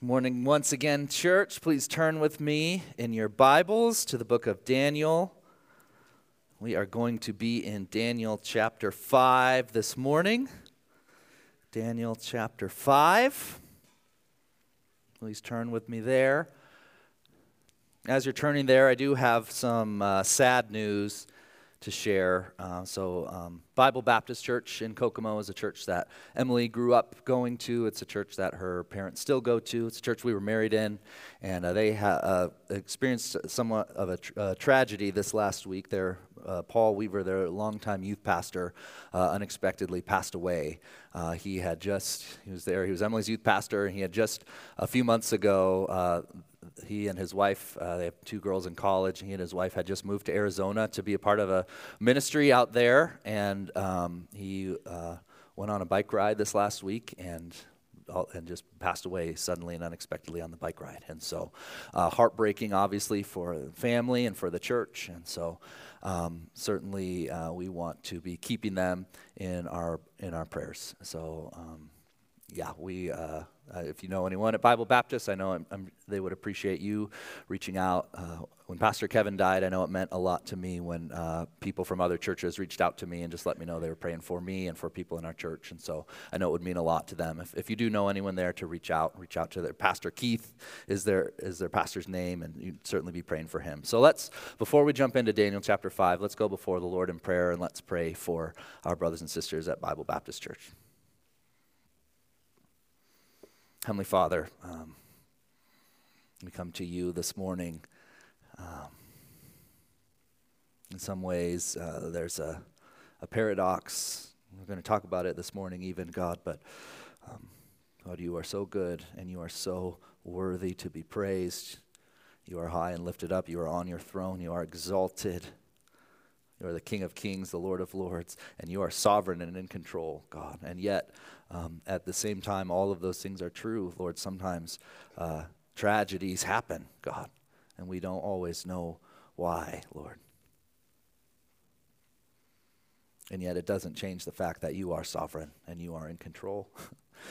Morning once again, church. Please turn with me in your Bibles to the book of Daniel. We are going to be in Daniel chapter 5 this morning. Daniel chapter 5. Please turn with me there. As you're turning there, I do have some uh, sad news to share. Uh, so, um, Bible Baptist Church in Kokomo is a church that Emily grew up going to. It's a church that her parents still go to. It's a church we were married in, and uh, they ha- uh, experienced somewhat of a tr- uh, tragedy this last week. Their uh, Paul Weaver, their longtime youth pastor, uh, unexpectedly passed away. he had just he was there. He was Emily's youth pastor, and he had just a few months ago he and his wife, uh, they have two girls in college. He and his wife had just moved to Arizona to be a part of a ministry out there. And um, he uh, went on a bike ride this last week and and just passed away suddenly and unexpectedly on the bike ride. And so, uh, heartbreaking, obviously, for family and for the church. And so, um, certainly, uh, we want to be keeping them in our in our prayers. So, um, yeah, we. Uh, uh, if you know anyone at Bible Baptist, I know I'm, I'm, they would appreciate you reaching out. Uh, when Pastor Kevin died, I know it meant a lot to me when uh, people from other churches reached out to me and just let me know they were praying for me and for people in our church. And so I know it would mean a lot to them. If, if you do know anyone there to reach out, reach out to their pastor. Keith is their, is their pastor's name, and you'd certainly be praying for him. So let's, before we jump into Daniel chapter 5, let's go before the Lord in prayer and let's pray for our brothers and sisters at Bible Baptist Church. Heavenly Father, um, we come to you this morning. Um, in some ways, uh, there's a, a, paradox. We're going to talk about it this morning, even, God, but um, God, you are so good and you are so worthy to be praised. You are high and lifted up. You are on your throne. You are exalted. You are the King of kings, the Lord of lords, and you are sovereign and in control, God. And yet, um, at the same time, all of those things are true, Lord. Sometimes uh, tragedies happen, God, and we don't always know why, Lord. And yet, it doesn't change the fact that you are sovereign and you are in control.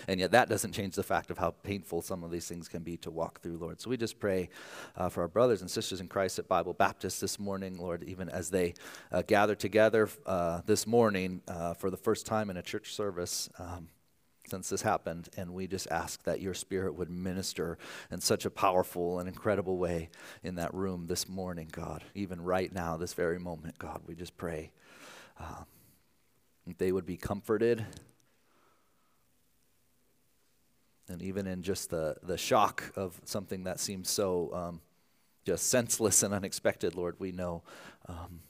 And yet, that doesn't change the fact of how painful some of these things can be to walk through, Lord. So we just pray uh, for our brothers and sisters in Christ at Bible Baptist this morning, Lord, even as they uh, gather together uh, this morning uh, for the first time in a church service. Um, since this happened, and we just ask that your spirit would minister in such a powerful and incredible way in that room this morning, God. Even right now, this very moment, God, we just pray uh, that they would be comforted and even in just the, the shock of something that seems so um, just senseless and unexpected, Lord, we know um,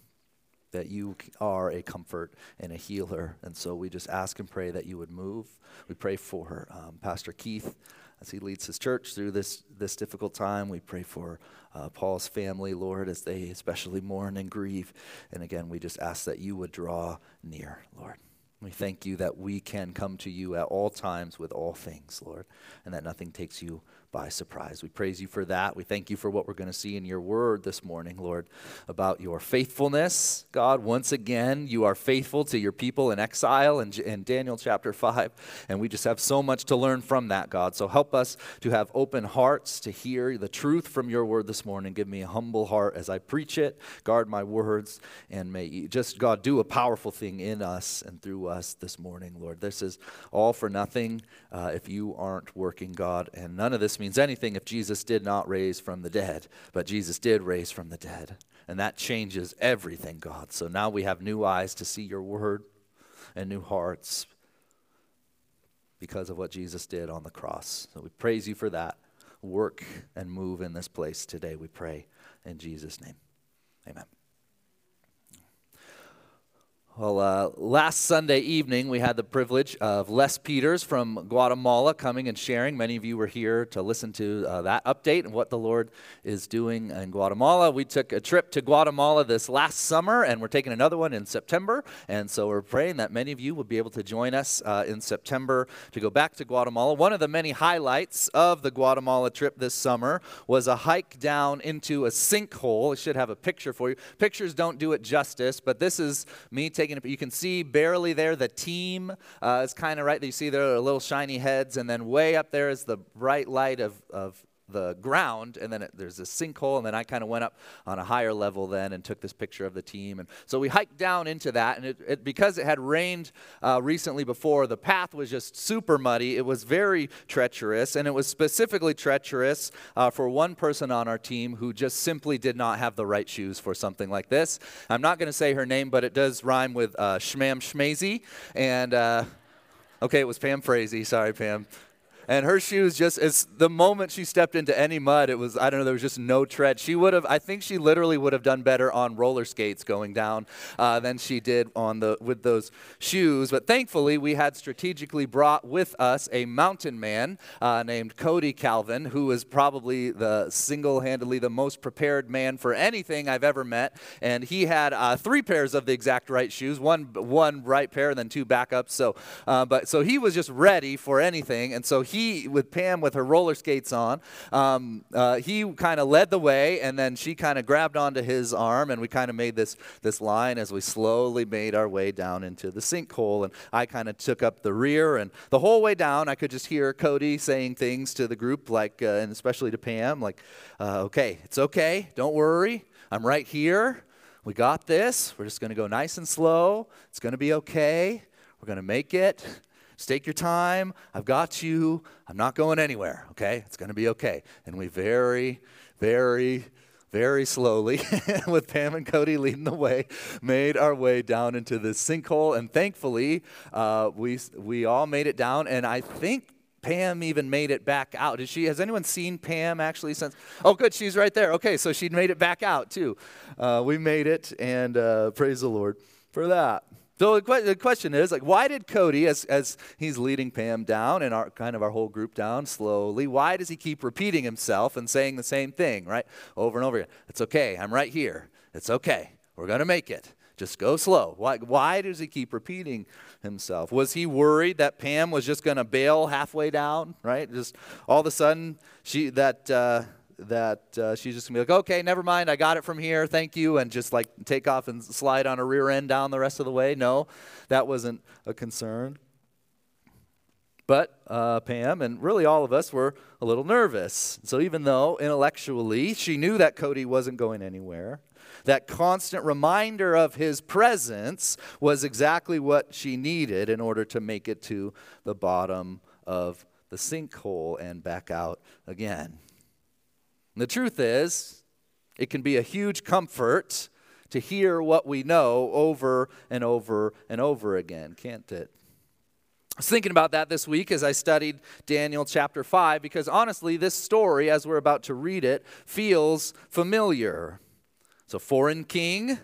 that you are a comfort and a healer. And so we just ask and pray that you would move. We pray for um, Pastor Keith as he leads his church through this, this difficult time. We pray for uh, Paul's family, Lord, as they especially mourn and grieve. And again, we just ask that you would draw near, Lord. We thank you that we can come to you at all times with all things, Lord, and that nothing takes you by surprise. We praise you for that. We thank you for what we're going to see in your word this morning, Lord, about your faithfulness. God, once again, you are faithful to your people in exile in, in Daniel chapter 5, and we just have so much to learn from that, God. So help us to have open hearts to hear the truth from your word this morning. Give me a humble heart as I preach it. Guard my words, and may you just, God, do a powerful thing in us and through us this morning, Lord. This is all for nothing uh, if you aren't working, God, and none of this means anything if Jesus did not raise from the dead, but Jesus did raise from the dead. And that changes everything, God. So now we have new eyes to see your word and new hearts because of what Jesus did on the cross. So we praise you for that. Work and move in this place today, we pray. In Jesus' name, amen. Well, uh, last Sunday evening, we had the privilege of Les Peters from Guatemala coming and sharing. Many of you were here to listen to uh, that update and what the Lord is doing in Guatemala. We took a trip to Guatemala this last summer, and we're taking another one in September. And so we're praying that many of you will be able to join us uh, in September to go back to Guatemala. One of the many highlights of the Guatemala trip this summer was a hike down into a sinkhole. I should have a picture for you. Pictures don't do it justice, but this is me taking taking a, you can see barely there the team uh, is kind of right. You see there are little shiny heads, and then way up there is the bright light of, of the ground, and then it, there's a sinkhole, and then I kind of went up on a higher level then and took this picture of the team. And so we hiked down into that, and it, it, because it had rained uh, recently before, the path was just super muddy. It was very treacherous, and it was specifically treacherous uh, for one person on our team who just simply did not have the right shoes for something like this. I'm not going to say her name, but it does rhyme with uh, Shmam Shmazy, and uh, okay, it was Pam Frazee. Sorry, Pam and her shoes just as the moment she stepped into any mud, it was I don't know there was just no tread. She would have I think she literally would have done better on roller skates going down uh, than she did on the with those shoes. But thankfully, we had strategically brought with us a mountain man uh, named Cody Calvin, who is probably the single-handedly the most prepared man for anything I've ever met, and he had uh, three pairs of the exact right shoes, one one right pair and then two backups. So, uh, but so he was just ready for anything, and so he he, with Pam with her roller skates on, um, uh, he kind of led the way, and then she kind of grabbed onto his arm, and we kind of made this, this line as we slowly made our way down into the sinkhole. And I kind of took up the rear, and the whole way down, I could just hear Cody saying things to the group, like, uh, and especially to Pam, like, uh, okay, it's okay, don't worry, I'm right here. We got this. We're just going to go nice and slow. It's going to be okay. We're going to make it. Just take your time. I've got you. I'm not going anywhere, okay? It's going to be okay. And we very, very, very slowly, with Pam and Cody leading the way, made our way down into this sinkhole. And thankfully, uh, we, we all made it down. And I think Pam even made it back out. Did she? Has anyone seen Pam actually since? Oh, good, she's right there. Okay, so she made it back out too. Uh, we made it, and uh, praise the Lord for that. So the question is, like, why did Cody, as, as he's leading Pam down and our kind of our whole group down slowly, why does he keep repeating himself and saying the same thing, right, over and over again? It's okay. I'm right here. It's okay. We're gonna make it. Just go slow. Why, why does he keep repeating himself? Was he worried that Pam was just going to bail halfway down, right? Just all of a sudden, she that uh, that uh, she's just gonna be like, okay, never mind, I got it from here, thank you, and just like take off and slide on a rear end down the rest of the way. No, that wasn't a concern. But uh, Pam and really all of us were a little nervous. So even though intellectually she knew that Cody wasn't going anywhere, that constant reminder of his presence was exactly what she needed in order to make it to the bottom of the sinkhole and back out again. And the truth is, it can be a huge comfort to hear what we know over and over and over again, can't it? I was thinking about that this week as I studied Daniel chapter 5 because honestly, this story, as we're about to read it, feels familiar. It's a foreign king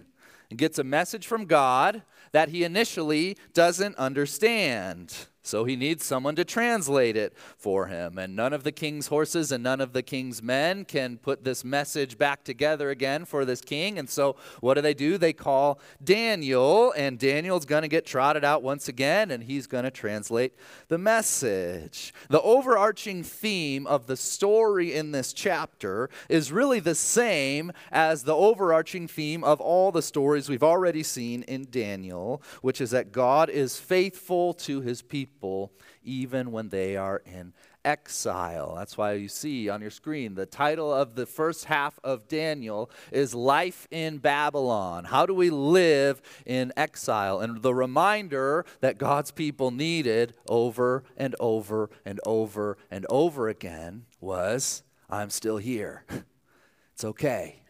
and gets a message from God that he initially doesn't understand. So he needs someone to translate it for him. And none of the king's horses and none of the king's men can put this message back together again for this king. And so what do they do? They call Daniel, and Daniel's going to get trotted out once again, and he's going to translate the message. The overarching theme of the story in this chapter is really the same as the overarching theme of all the stories we've already seen in Daniel, which is that God is faithful to his people people even when they are in exile. That's why you see on your screen the title of the first half of Daniel is Life in Babylon. How do we live in exile? And the reminder that God's people needed over and over and over and over again was I'm still here. It's okay.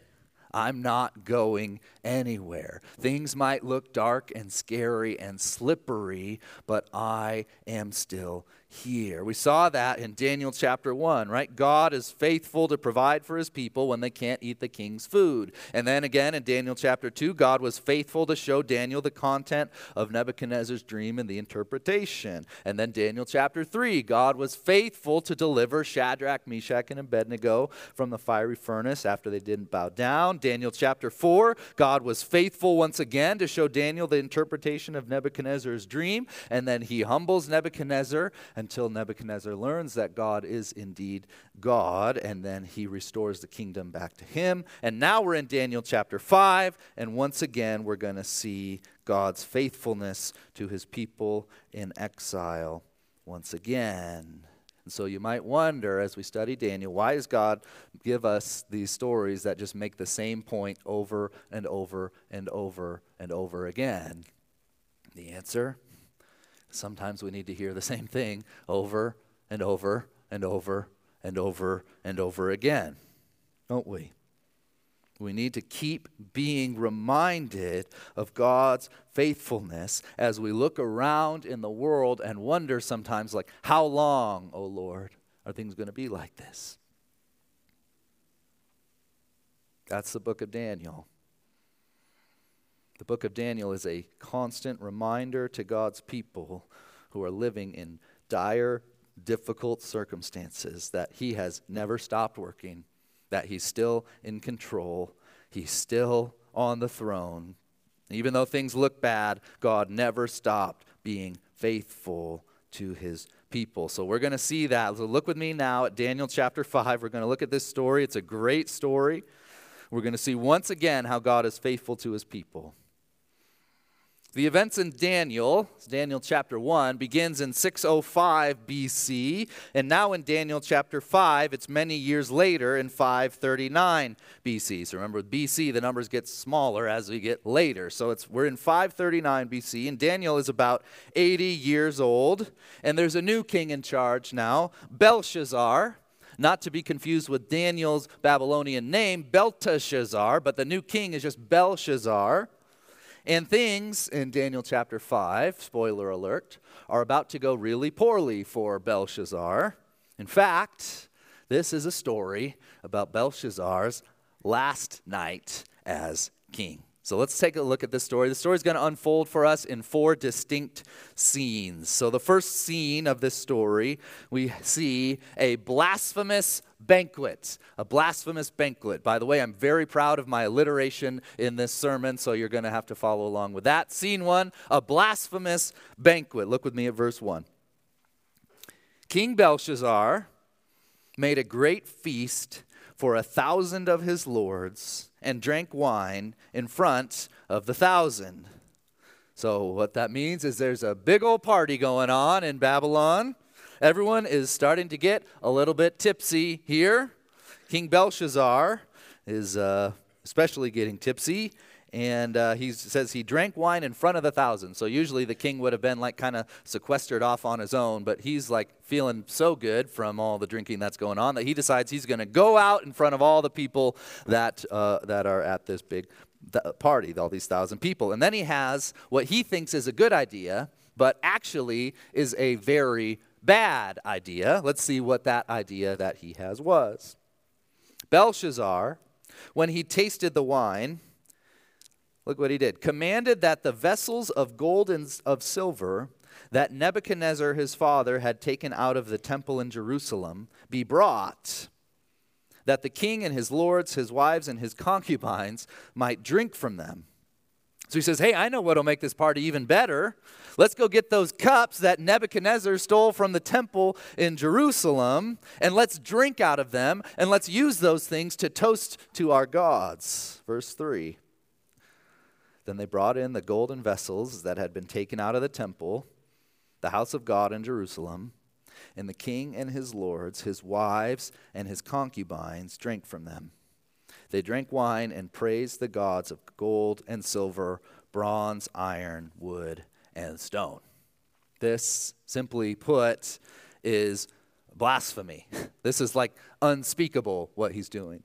I'm not going anywhere. Things might look dark and scary and slippery, but I am still here. We saw that in Daniel chapter 1, right? God is faithful to provide for his people when they can't eat the king's food. And then again in Daniel chapter 2, God was faithful to show Daniel the content of Nebuchadnezzar's dream and the interpretation. And then Daniel chapter 3, God was faithful to deliver Shadrach, Meshach, and Abednego from the fiery furnace after they didn't bow down. Daniel chapter 4, God was faithful once again to show Daniel the interpretation of Nebuchadnezzar's dream. And then he humbles Nebuchadnezzar and until Nebuchadnezzar learns that God is indeed God, and then he restores the kingdom back to him. And now we're in Daniel chapter 5, and once again we're going to see God's faithfulness to his people in exile once again. And so you might wonder as we study Daniel, why does God give us these stories that just make the same point over and over and over and over again? The answer sometimes we need to hear the same thing over and over and over and over and over again, don't we? We need to keep being reminded of God's faithfulness as we look around in the world and wonder sometimes, like, how long, O oh Lord, are things going to be like this? That's the book of Daniel. The book of Daniel is a constant reminder to God's people who are living in dire, difficult circumstances that He has never stopped working that he's still in control, he's still on the throne. Even though things look bad, God never stopped being faithful to his people. So we're going to see that. So look with me now at Daniel chapter 5. We're going to look at this story. It's a great story. We're going to see once again how God is faithful to his people. The events in Daniel, Daniel chapter 1, begins in 605 BC, and now in Daniel chapter 5, it's many years later in 539 BC. So remember, with BC, the numbers get smaller as we get later. So it's, we're in 539 BC, and Daniel is about 80 years old, and there's a new king in charge now, Belshazzar not to be confused with Daniel's Babylonian name, Belteshazzar, but the new king is just Belshazzar. And things in Daniel chapter 5, spoiler alert, are about to go really poorly for Belshazzar. In fact, this is a story about Belshazzar's last night as king. So let's take a look at this story. The story is going to unfold for us in four distinct scenes. So, the first scene of this story, we see a blasphemous banquet. A blasphemous banquet. By the way, I'm very proud of my alliteration in this sermon, so you're going to have to follow along with that. Scene one a blasphemous banquet. Look with me at verse 1. King Belshazzar made a great feast for a thousand of his lords and drank wine in front of the thousand. So, what that means is there's a big old party going on in Babylon. Everyone is starting to get a little bit tipsy here. King Belshazzar is uh, especially getting tipsy, and uh, he says he drank wine in front of the thousand. So usually the king would have been like kind of sequestered off on his own, but he's like feeling so good from all the drinking that's going on that he decides he's going to go out in front of all the people that uh, that are at this big party, all these thousand people, and then he has what he thinks is a good idea, but actually is a very bad idea. Let's see what that idea that he has was. Belshazzar, when he tasted the wine Look what he did. Commanded that the vessels of gold and of silver that Nebuchadnezzar his father had taken out of the temple in Jerusalem be brought, that the king and his lords, his wives, and his concubines might drink from them. So he says, Hey, I know what'll make this party even better. Let's go get those cups that Nebuchadnezzar stole from the temple in Jerusalem, and let's drink out of them, and let's use those things to toast to our gods. Verse 3. Then they brought in the golden vessels that had been taken out of the temple, the house of God in Jerusalem, and the king and his lords, his wives, and his concubines drank from them. They drank wine and praised the gods of gold and silver, bronze, iron, wood, and stone. This, simply put, is blasphemy. This is like unspeakable what he's doing.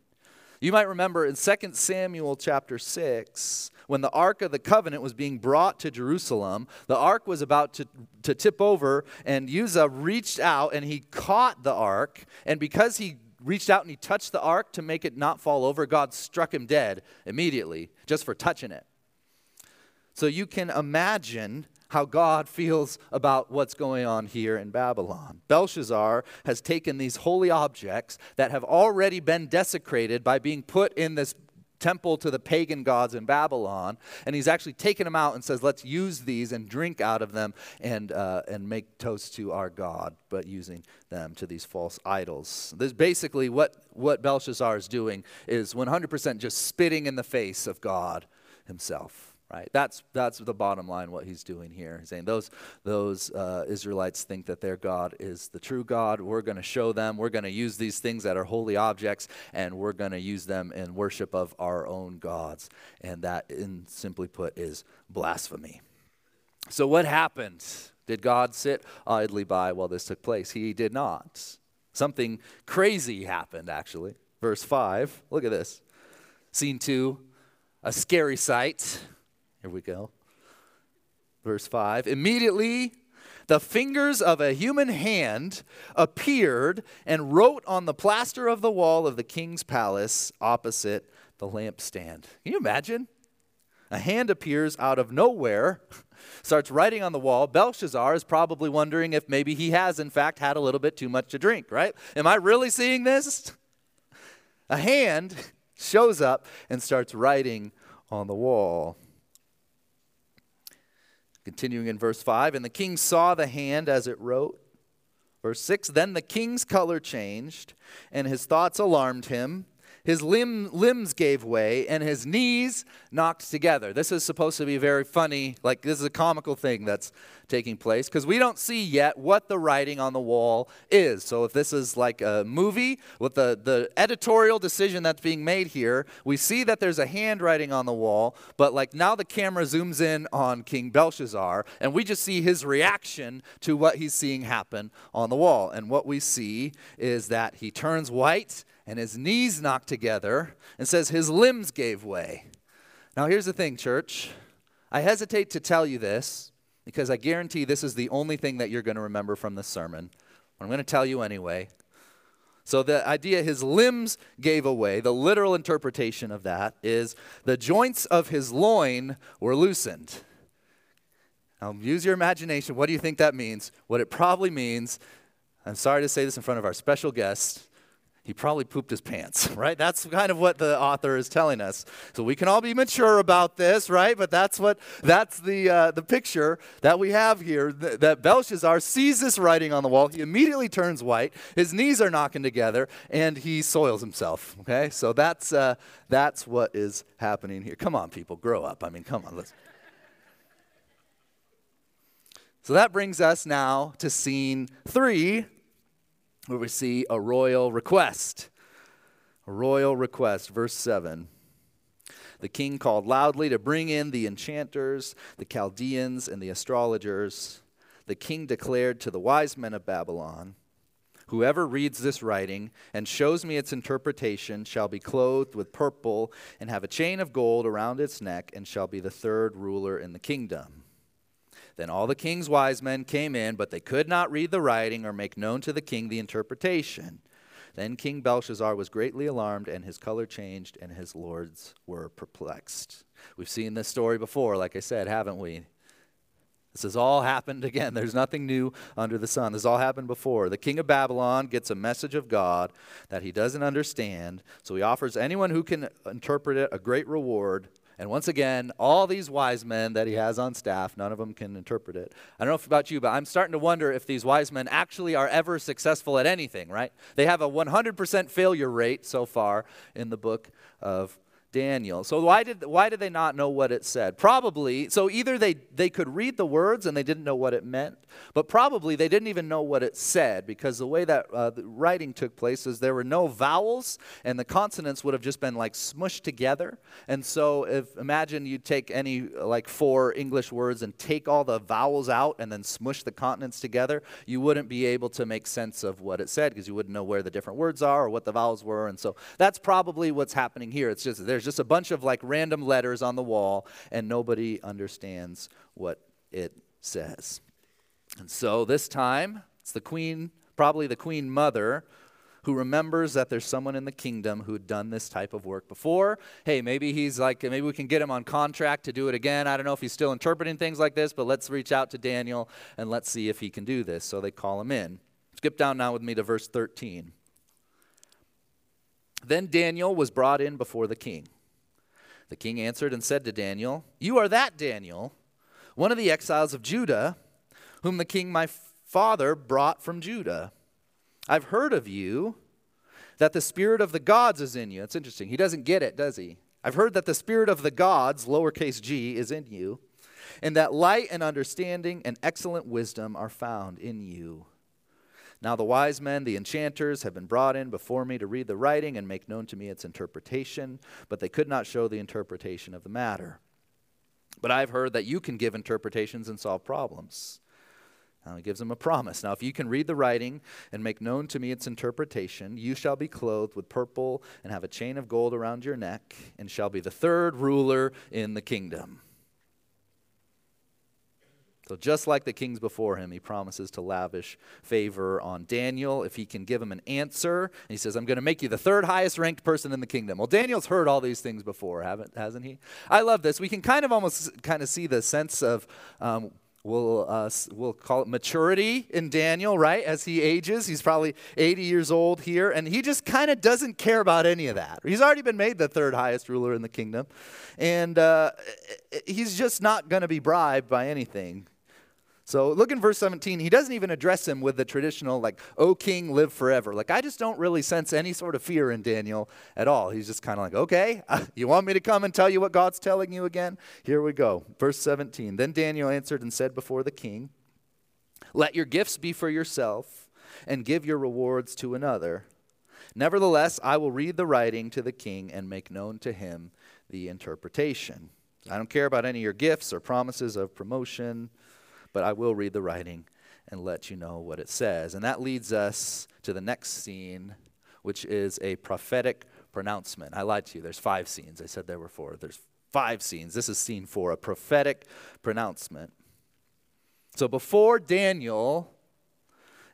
You might remember in 2 Samuel chapter 6, when the Ark of the Covenant was being brought to Jerusalem, the Ark was about to, to tip over, and Uzzah reached out and he caught the Ark. And because he reached out and he touched the Ark to make it not fall over, God struck him dead immediately just for touching it. So you can imagine how God feels about what's going on here in Babylon. Belshazzar has taken these holy objects that have already been desecrated by being put in this temple to the pagan gods in Babylon, and he's actually taken them out and says, "Let's use these and drink out of them and uh, and make toast to our God, but using them to these false idols." This basically what what Belshazzar is doing is 100% just spitting in the face of God Himself right? That's, that's the bottom line, what he's doing here. He's saying those, those uh, Israelites think that their God is the true God. We're going to show them. We're going to use these things that are holy objects, and we're going to use them in worship of our own gods. And that, in simply put, is blasphemy. So, what happened? Did God sit idly by while this took place? He did not. Something crazy happened, actually. Verse 5, look at this. Scene 2, a scary sight. Here we go. Verse 5 Immediately the fingers of a human hand appeared and wrote on the plaster of the wall of the king's palace opposite the lampstand. Can you imagine? A hand appears out of nowhere, starts writing on the wall. Belshazzar is probably wondering if maybe he has, in fact, had a little bit too much to drink, right? Am I really seeing this? A hand shows up and starts writing on the wall. Continuing in verse 5, and the king saw the hand as it wrote. Verse 6, then the king's color changed, and his thoughts alarmed him. His limb, limbs gave way, and his knees knocked together. This is supposed to be very funny, like this is a comical thing that's taking place because we don't see yet what the writing on the wall is. So if this is like a movie with the, the editorial decision that's being made here, we see that there's a handwriting on the wall, but like now the camera zooms in on King Belshazzar and we just see his reaction to what he's seeing happen on the wall. And what we see is that he turns white and his knees knocked together and says his limbs gave way. Now, here's the thing, church. I hesitate to tell you this because I guarantee this is the only thing that you're going to remember from this sermon. I'm going to tell you anyway. So, the idea his limbs gave away, the literal interpretation of that is the joints of his loin were loosened. Now, use your imagination. What do you think that means? What it probably means, I'm sorry to say this in front of our special guest, he probably pooped his pants, right? That's kind of what the author is telling us. So we can all be mature about this, right? But that's what that's the uh, the picture that we have here. Th- that Belshazzar sees this writing on the wall. He immediately turns white. His knees are knocking together, and he soils himself. Okay, so that's uh, that's what is happening here. Come on, people, grow up. I mean, come on, let's. So that brings us now to scene three where we see a royal request. A royal request, verse 7. The king called loudly to bring in the enchanters, the Chaldeans, and the astrologers. The king declared to the wise men of Babylon Whoever reads this writing and shows me its interpretation shall be clothed with purple and have a chain of gold around its neck and shall be the third ruler in the kingdom. Then all the king's wise men came in, but they could not read the writing or make known to the king the interpretation. Then King Belshazzar was greatly alarmed, and his color changed, and his lords were perplexed. We've seen this story before, like I said, haven't we? This has all happened again. There's nothing new under the sun. This all happened before. The king of Babylon gets a message of God that he doesn't understand, so he offers anyone who can interpret it a great reward. And once again, all these wise men that he has on staff, none of them can interpret it. I don't know about you, but I'm starting to wonder if these wise men actually are ever successful at anything, right? They have a 100% failure rate so far in the book of Daniel. So why did why did they not know what it said? Probably so either they they could read the words and they didn't know what it meant, but probably they didn't even know what it said because the way that uh, the writing took place is there were no vowels and the consonants would have just been like smushed together. And so if imagine you take any like four English words and take all the vowels out and then smush the consonants together, you wouldn't be able to make sense of what it said because you wouldn't know where the different words are or what the vowels were. And so that's probably what's happening here. It's just there's there's just a bunch of like random letters on the wall, and nobody understands what it says. And so this time, it's the queen, probably the queen mother, who remembers that there's someone in the kingdom who had done this type of work before. Hey, maybe he's like, maybe we can get him on contract to do it again. I don't know if he's still interpreting things like this, but let's reach out to Daniel and let's see if he can do this. So they call him in. Skip down now with me to verse 13. Then Daniel was brought in before the king. The king answered and said to Daniel, You are that Daniel, one of the exiles of Judah, whom the king my father brought from Judah. I've heard of you that the spirit of the gods is in you. It's interesting. He doesn't get it, does he? I've heard that the spirit of the gods, lowercase g, is in you, and that light and understanding and excellent wisdom are found in you. Now the wise men, the enchanters, have been brought in before me to read the writing and make known to me its interpretation, but they could not show the interpretation of the matter. But I've heard that you can give interpretations and solve problems. Now he gives them a promise. Now, if you can read the writing and make known to me its interpretation, you shall be clothed with purple and have a chain of gold around your neck, and shall be the third ruler in the kingdom. So, just like the kings before him, he promises to lavish favor on Daniel if he can give him an answer. He says, I'm going to make you the third highest ranked person in the kingdom. Well, Daniel's heard all these things before, haven't, hasn't he? I love this. We can kind of almost kind of see the sense of. Um, We'll, uh, we'll call it maturity in Daniel, right? As he ages, he's probably 80 years old here, and he just kind of doesn't care about any of that. He's already been made the third highest ruler in the kingdom, and uh, he's just not going to be bribed by anything. So look in verse 17. He doesn't even address him with the traditional, like, O king, live forever. Like, I just don't really sense any sort of fear in Daniel at all. He's just kind of like, okay, you want me to come and tell you what God's telling you again? Here we go. Verse 17. Then Daniel answered and said before the king, Let your gifts be for yourself, and give your rewards to another. Nevertheless, I will read the writing to the king and make known to him the interpretation. I don't care about any of your gifts or promises of promotion but I will read the writing and let you know what it says. And that leads us to the next scene, which is a prophetic pronouncement. I lied to you. There's five scenes. I said there were four. There's five scenes. This is scene four, a prophetic pronouncement. So before Daniel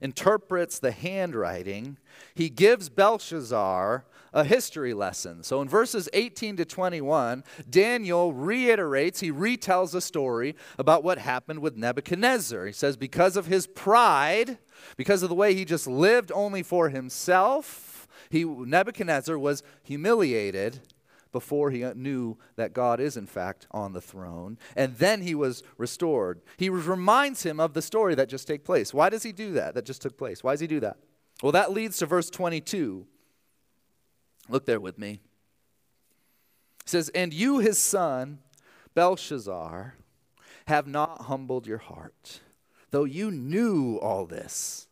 interprets the handwriting, he gives Belshazzar a history lesson. So in verses 18 to 21, Daniel reiterates, he retells a story about what happened with Nebuchadnezzar. He says, because of his pride, because of the way he just lived only for himself, he, Nebuchadnezzar was humiliated before he knew that God is, in fact, on the throne. And then he was restored. He reminds him of the story that just took place. Why does he do that? That just took place. Why does he do that? Well, that leads to verse 22. Look there with me. It says, And you, his son, Belshazzar, have not humbled your heart, though you knew all this.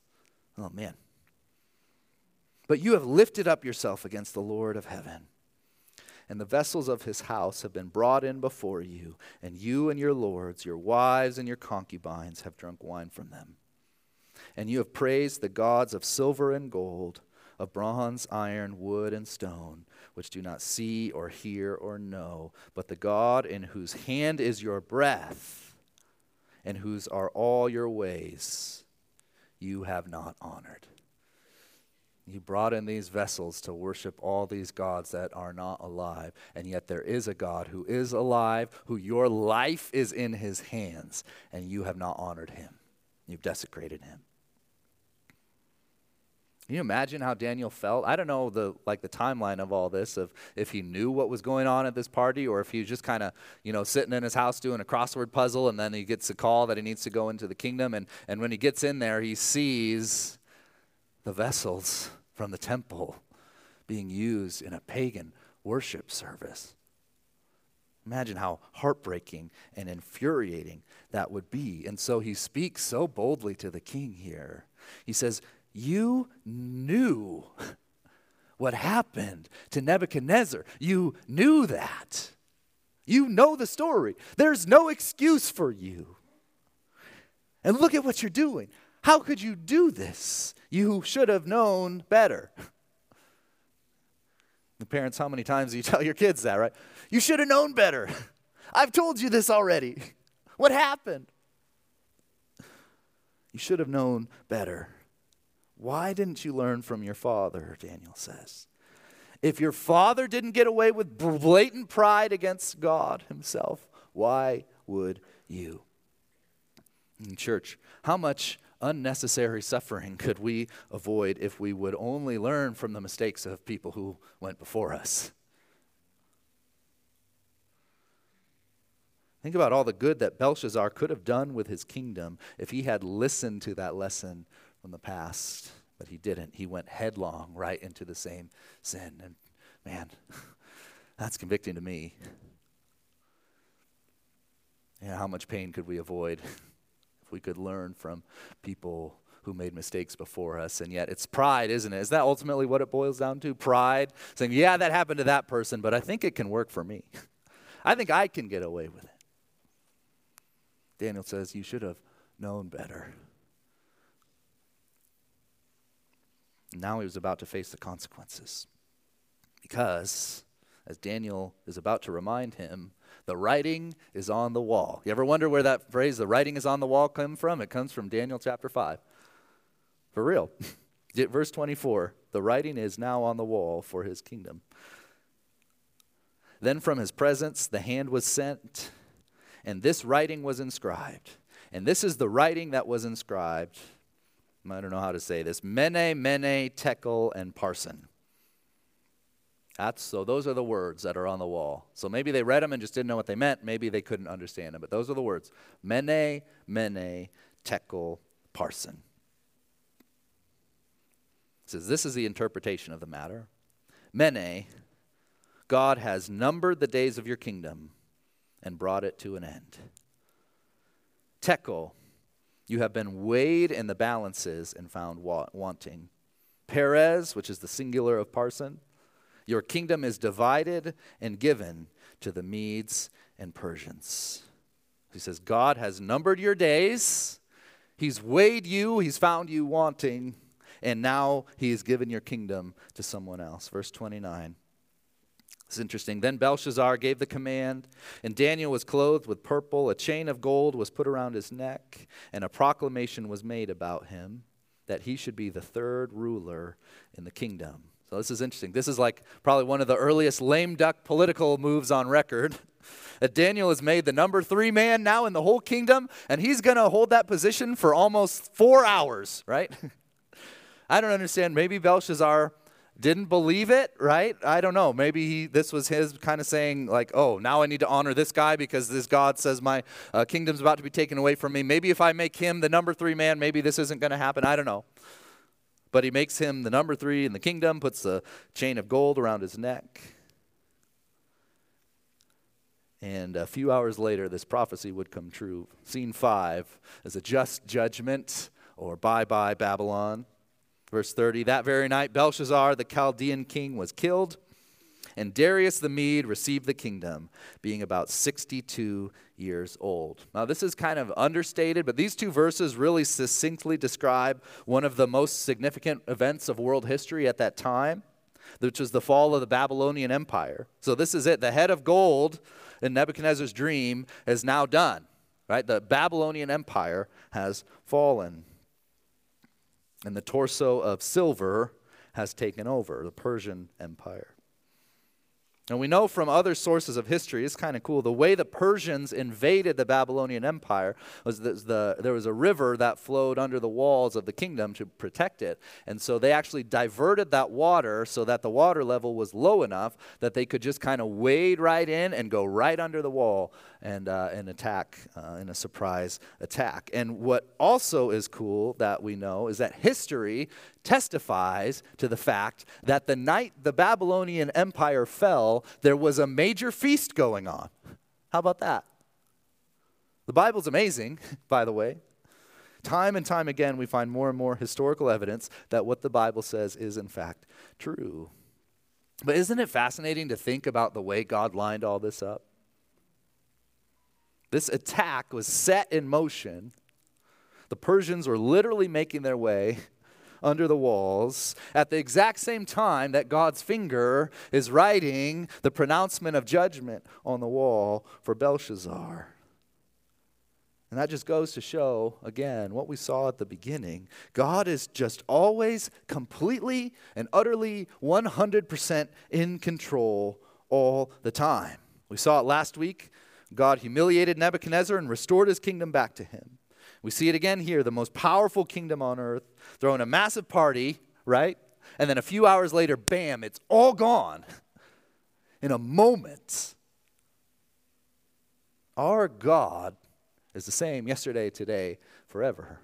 Oh, man. But you have lifted up yourself against the Lord of heaven. And the vessels of his house have been brought in before you, and you and your lords, your wives and your concubines, have drunk wine from them. And you have praised the gods of silver and gold of bronze, iron, wood, and stone, which do not see or hear or know, but the God in whose hand is your breath, and whose are all your ways, you have not honored. You brought in these vessels to worship all these gods that are not alive. And yet there is a God who is alive, who your life is in his hands, and you have not honored him. You've desecrated him. Can you imagine how Daniel felt? I don't know the like the timeline of all this of if he knew what was going on at this party or if he was just kind of, you know, sitting in his house doing a crossword puzzle and then he gets a call that he needs to go into the kingdom and and when he gets in there he sees the vessels from the temple being used in a pagan worship service. Imagine how heartbreaking and infuriating that would be. And so he speaks so boldly to the king here. He says, you knew what happened to Nebuchadnezzar. You knew that. You know the story. There's no excuse for you. And look at what you're doing. How could you do this? You should have known better. The parents, how many times do you tell your kids that, right? You should have known better. I've told you this already. What happened? You should have known better. Why didn't you learn from your father? Daniel says. If your father didn't get away with blatant pride against God himself, why would you? In church, how much unnecessary suffering could we avoid if we would only learn from the mistakes of people who went before us? Think about all the good that Belshazzar could have done with his kingdom if he had listened to that lesson from the past. But he didn't. He went headlong right into the same sin. And man, that's convicting to me. Yeah, how much pain could we avoid we could learn from people who made mistakes before us? And yet it's pride, isn't it? Is that ultimately what it boils down to? Pride? Saying, yeah, that happened to that person, but I think it can work for me. I think I can get away with it. Daniel says, You should have known better. Now he was about to face the consequences. Because, as Daniel is about to remind him, the writing is on the wall. You ever wonder where that phrase, the writing is on the wall, comes from? It comes from Daniel chapter 5. For real. Verse 24 the writing is now on the wall for his kingdom. Then from his presence the hand was sent, and this writing was inscribed. And this is the writing that was inscribed. I don't know how to say this. Mene, Mene, Tekel, and Parsin. That's so those are the words that are on the wall. So maybe they read them and just didn't know what they meant. Maybe they couldn't understand them. But those are the words. Mene, Mene, Tekel, parsin. It says this is the interpretation of the matter. Mene, God has numbered the days of your kingdom and brought it to an end. Tekel, you have been weighed in the balances and found wanting. Peres, which is the singular of parsin, your kingdom is divided and given to the Medes and Persians. He says, God has numbered your days, He's weighed you, He's found you wanting, and now He has given your kingdom to someone else. Verse 29. It's interesting. Then Belshazzar gave the command, and Daniel was clothed with purple. A chain of gold was put around his neck, and a proclamation was made about him that he should be the third ruler in the kingdom. This is interesting. This is like probably one of the earliest lame duck political moves on record. That Daniel is made the number three man now in the whole kingdom, and he's going to hold that position for almost four hours, right? I don't understand. Maybe Belshazzar didn't believe it, right? I don't know. Maybe he, this was his kind of saying, like, oh, now I need to honor this guy because this God says my uh, kingdom's about to be taken away from me. Maybe if I make him the number three man, maybe this isn't going to happen. I don't know. But he makes him the number three in the kingdom, puts a chain of gold around his neck. And a few hours later, this prophecy would come true. Scene five is a just judgment or bye bye Babylon. Verse 30 That very night, Belshazzar, the Chaldean king, was killed, and Darius the Mede received the kingdom, being about 62 years old. Now, this is kind of understated, but these two verses really succinctly describe one of the most significant events of world history at that time, which was the fall of the Babylonian Empire. So, this is it. The head of gold in Nebuchadnezzar's dream is now done, right? The Babylonian Empire has fallen and the torso of silver has taken over the Persian Empire. And we know from other sources of history, it's kind of cool, the way the Persians invaded the Babylonian Empire was the, there was a river that flowed under the walls of the kingdom to protect it. And so they actually diverted that water so that the water level was low enough that they could just kind of wade right in and go right under the wall and, uh, attack uh, in a surprise attack. And what also is cool that we know is that history testifies to the fact that the night the Babylonian Empire fell, there was a major feast going on. How about that? The Bible's amazing, by the way. Time and time again, we find more and more historical evidence that what the Bible says is, in fact, true. But isn't it fascinating to think about the way God lined all this up? This attack was set in motion. The Persians were literally making their way under the walls at the exact same time that God's finger is writing the pronouncement of judgment on the wall for Belshazzar. And that just goes to show, again, what we saw at the beginning. God is just always completely and utterly 100% in control all the time. We saw it last week. God humiliated Nebuchadnezzar and restored his kingdom back to him. We see it again here the most powerful kingdom on earth, throwing a massive party, right? And then a few hours later, bam, it's all gone in a moment. Our God is the same yesterday, today, forever.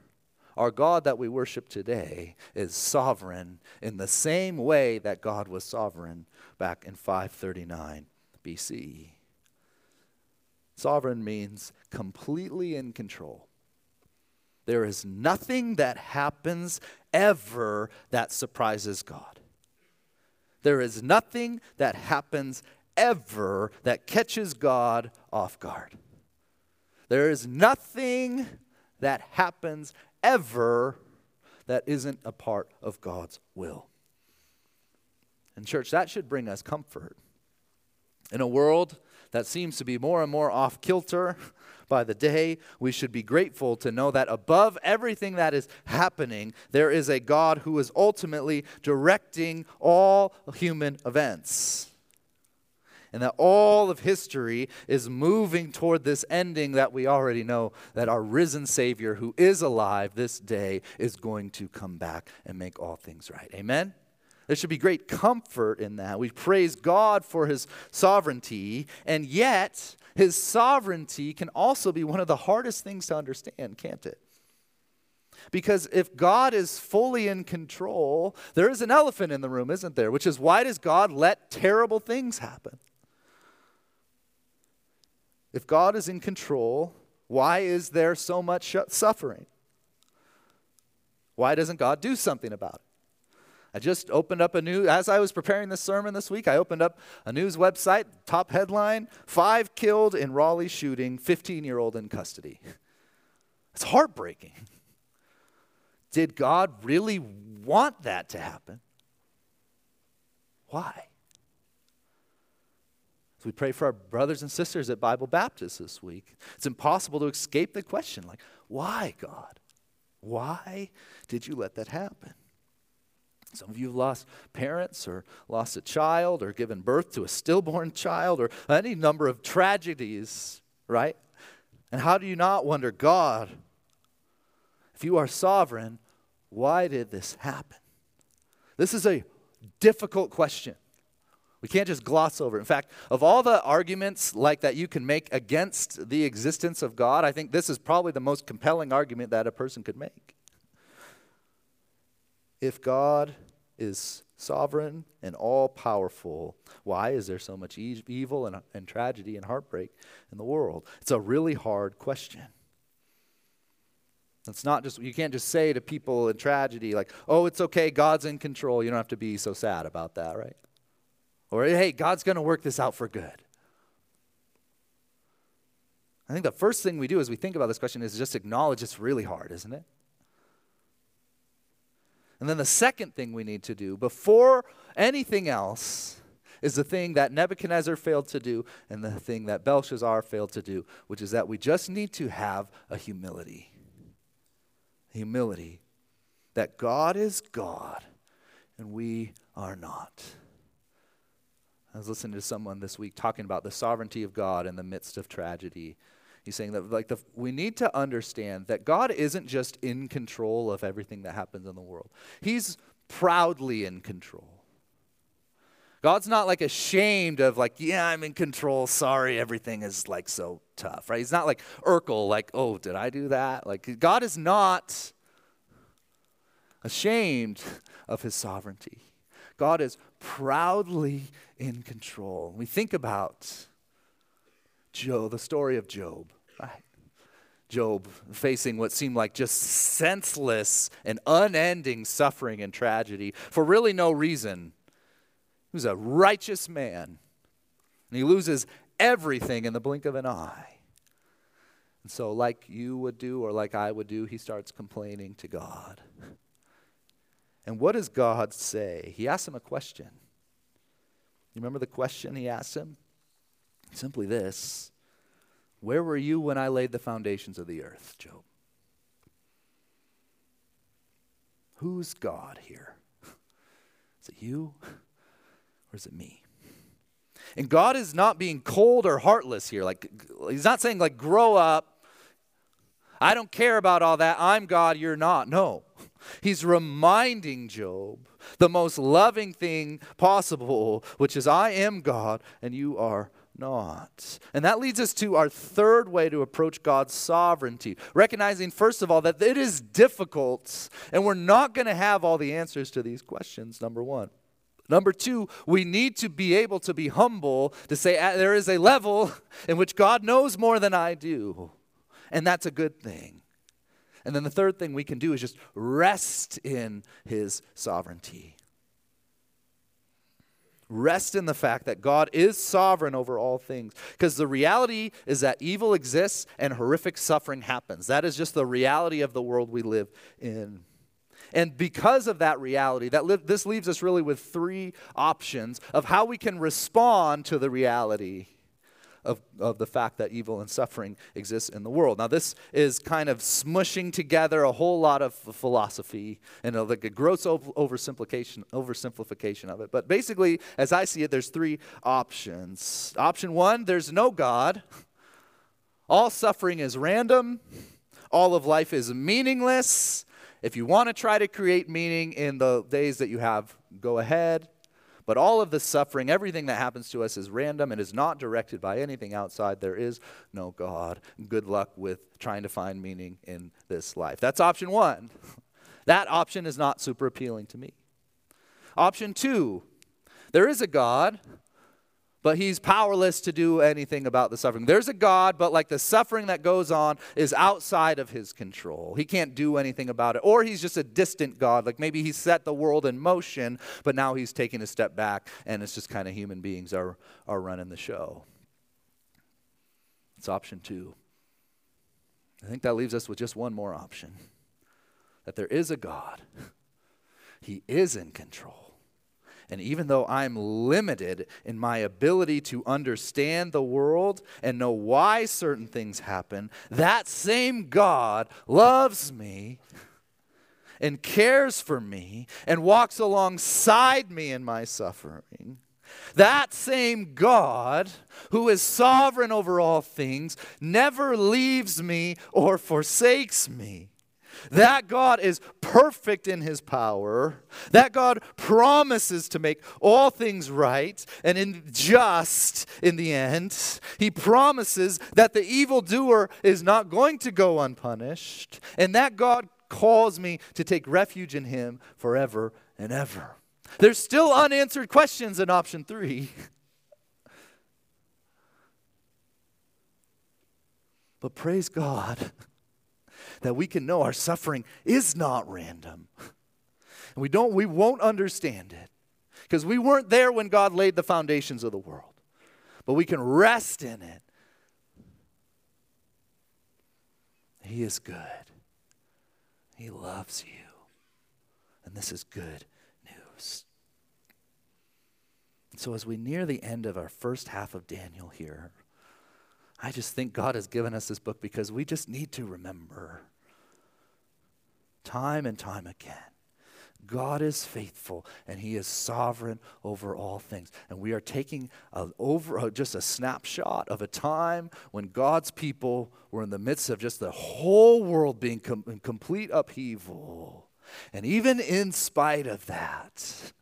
Our God that we worship today is sovereign in the same way that God was sovereign back in 539 BC. Sovereign means completely in control. There is nothing that happens ever that surprises God. There is nothing that happens ever that catches God off guard. There is nothing that happens ever that isn't a part of God's will. And, church, that should bring us comfort. In a world that seems to be more and more off kilter by the day, we should be grateful to know that above everything that is happening, there is a God who is ultimately directing all human events. And that all of history is moving toward this ending that we already know that our risen Savior, who is alive this day, is going to come back and make all things right. Amen? There should be great comfort in that. We praise God for his sovereignty, and yet his sovereignty can also be one of the hardest things to understand, can't it? Because if God is fully in control, there is an elephant in the room, isn't there? Which is why does God let terrible things happen? If God is in control, why is there so much suffering? Why doesn't God do something about it? I just opened up a new, as I was preparing this sermon this week, I opened up a news website, top headline Five killed in Raleigh shooting, 15 year old in custody. It's heartbreaking. Did God really want that to happen? Why? As we pray for our brothers and sisters at Bible Baptist this week, it's impossible to escape the question like, why, God? Why did you let that happen? Some of you have lost parents or lost a child or given birth to a stillborn child or any number of tragedies, right? And how do you not wonder, God, if you are sovereign, why did this happen? This is a difficult question. We can't just gloss over. It. In fact, of all the arguments like that you can make against the existence of God, I think this is probably the most compelling argument that a person could make. If God is sovereign and all powerful, why is there so much e- evil and, and tragedy and heartbreak in the world? It's a really hard question. It's not just, you can't just say to people in tragedy, like, oh, it's okay, God's in control. You don't have to be so sad about that, right? Or, hey, God's going to work this out for good. I think the first thing we do as we think about this question is just acknowledge it's really hard, isn't it? And then the second thing we need to do before anything else is the thing that Nebuchadnezzar failed to do and the thing that Belshazzar failed to do, which is that we just need to have a humility. Humility. That God is God and we are not. I was listening to someone this week talking about the sovereignty of God in the midst of tragedy. He's saying that like the, we need to understand that God isn't just in control of everything that happens in the world. He's proudly in control. God's not like ashamed of like, yeah, I'm in control. Sorry, everything is like so tough, right? He's not like Urkel, like, oh, did I do that? Like God is not ashamed of his sovereignty. God is proudly in control. We think about Job, the story of Job. Job facing what seemed like just senseless and unending suffering and tragedy for really no reason. He was a righteous man, and he loses everything in the blink of an eye. And so, like you would do or like I would do, he starts complaining to God. And what does God say? He asks him a question. You remember the question he asked him? Simply this where were you when I laid the foundations of the earth, Job? Who's God here? Is it you or is it me? And God is not being cold or heartless here. Like he's not saying like grow up. I don't care about all that. I'm God, you're not. No. He's reminding Job the most loving thing possible, which is I am God and you are not. And that leads us to our third way to approach God's sovereignty, recognizing, first of all, that it is difficult and we're not going to have all the answers to these questions, number one. Number two, we need to be able to be humble to say uh, there is a level in which God knows more than I do. And that's a good thing. And then the third thing we can do is just rest in his sovereignty. Rest in the fact that God is sovereign over all things. Because the reality is that evil exists and horrific suffering happens. That is just the reality of the world we live in. And because of that reality, that li- this leaves us really with three options of how we can respond to the reality of, of the fact that evil and suffering exists in the world. Now, this is kind of smushing together a whole lot of philosophy and a, like a gross oversimplification, oversimplification of it. But basically, as I see it, there's three options. Option one, there's no God. All suffering is random. All of life is meaningless. If you want to try to create meaning in the days that you have, go ahead. But all of the suffering, everything that happens to us is random and is not directed by anything outside. There is no God. Good luck with trying to find meaning in this life. That's option one. That option is not super appealing to me. Option two there is a God, but he's powerless to do anything about the suffering. There's a God, but like the suffering that goes on is outside of his control. He can't do anything about it. Or he's just a distant God. Like maybe he set the world in motion, but now he's taking a step back and it's just kind of human beings are, are running the show. It's option two. I think that leaves us with just one more option that there is a God, he is in control. And even though I'm limited in my ability to understand the world and know why certain things happen, that same God loves me and cares for me and walks alongside me in my suffering. That same God, who is sovereign over all things, never leaves me or forsakes me. That God is perfect in his power. That God promises to make all things right and in just in the end. He promises that the evildoer is not going to go unpunished. And that God calls me to take refuge in him forever and ever. There's still unanswered questions in option three. But praise God that we can know our suffering is not random. And we don't we won't understand it because we weren't there when God laid the foundations of the world. But we can rest in it. He is good. He loves you. And this is good news. so, as we near the end of our first half of Daniel here, I just think God has given us this book because we just need to remember time and time again. God is faithful and he is sovereign over all things. And we are taking a, over just a snapshot of a time when God's people were in the midst of just the whole world being com- in complete upheaval. And even in spite of that,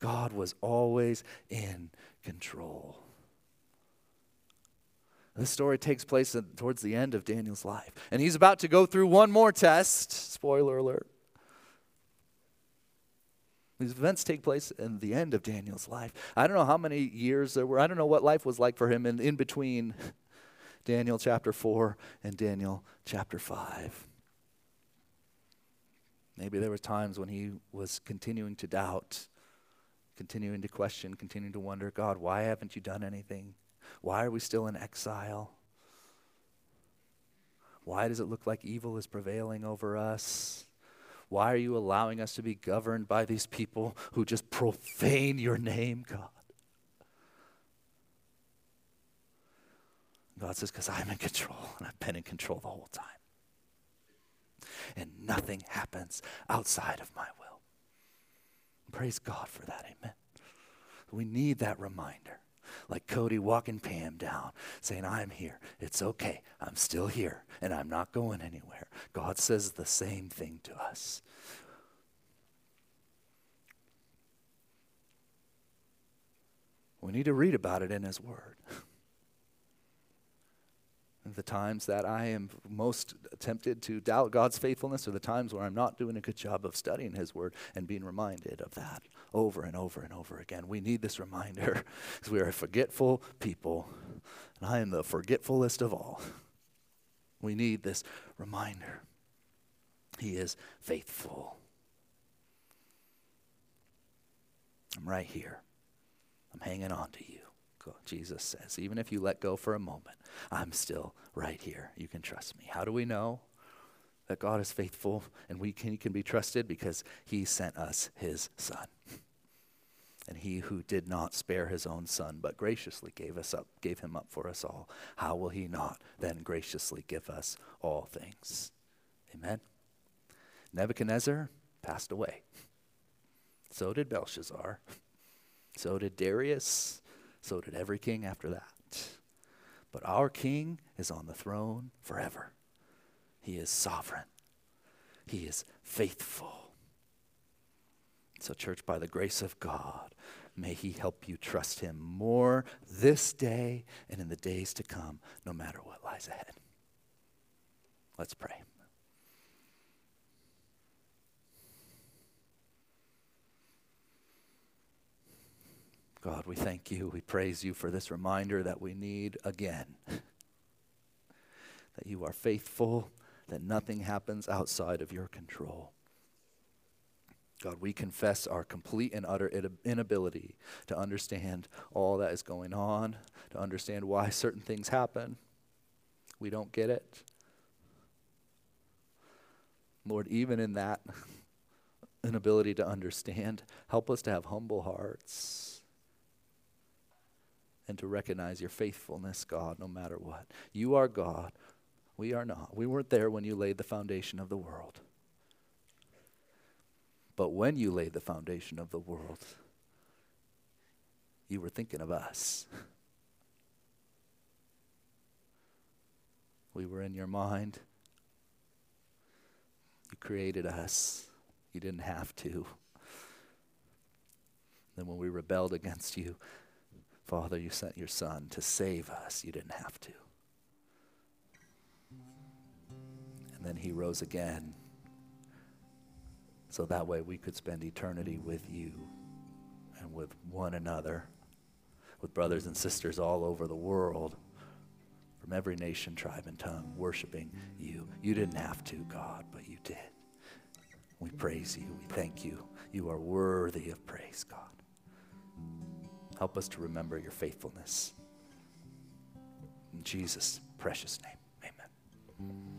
God was always in control. This story takes place towards the end of Daniel's life. And he's about to go through one more test. Spoiler alert. These events take place in the end of Daniel's life. I don't know how many years there were. I don't know what life was like for him in, in between Daniel chapter 4 and Daniel chapter 5. Maybe there were times when he was continuing to doubt, continuing to question, continuing to wonder God, why haven't you done anything? Why are we still in exile? Why does it look like evil is prevailing over us? Why are you allowing us to be governed by these people who just profane your name, God? God says, because I'm in control, and I've been in control the whole time. And nothing happens outside of my will. Praise God for that, amen. We need that reminder like Cody walking Pam down, saying, I'm here. It's okay. I'm still here, and I'm not going anywhere. God says the same thing to us. We need to read about it in His Word. the times that I am most tempted to doubt God's faithfulness are the times where I'm not doing a good job of studying His Word and being reminded of that over and over and over again. We need this reminder because we are a forgetful people, and I am the forgetfulest of all. We need this reminder. He is faithful. I'm right here. I'm hanging on to you. Jesus says, even if you let go for a moment, I'm still right here. You can trust me. How do we know that God is faithful and we can, can be trusted? Because he sent us his son. And he who did not spare his own son, but graciously gave us up, gave him up for us all, how will he not then graciously give us all things? Amen. Nebuchadnezzar passed away. So did Belshazzar. So did Darius. So did every king after that. But our king is on the throne forever. He is sovereign. He is faithful. So, church, by the grace of God, may He help you trust Him more this day and in the days to come, no matter what lies ahead. Let's pray. God, we thank you. We praise you for this reminder that we need again. that you are faithful, that nothing happens outside of your control. God, we confess our complete and utter inability to understand all that is going on, to understand why certain things happen. We don't get it. Lord, even in that inability to understand, help us to have humble hearts and to recognize your faithfulness, God, no matter what. You are God. We are not. We weren't there when you laid the foundation of the world. But when you laid the foundation of the world, you were thinking of us. We were in your mind. You created us. You didn't have to. Then when we rebelled against you, Father, you sent your Son to save us. You didn't have to. And then he rose again. So that way we could spend eternity with you and with one another, with brothers and sisters all over the world, from every nation, tribe, and tongue, worshiping you. You didn't have to, God, but you did. We praise you. We thank you. You are worthy of praise, God. Help us to remember your faithfulness. In Jesus' precious name, amen.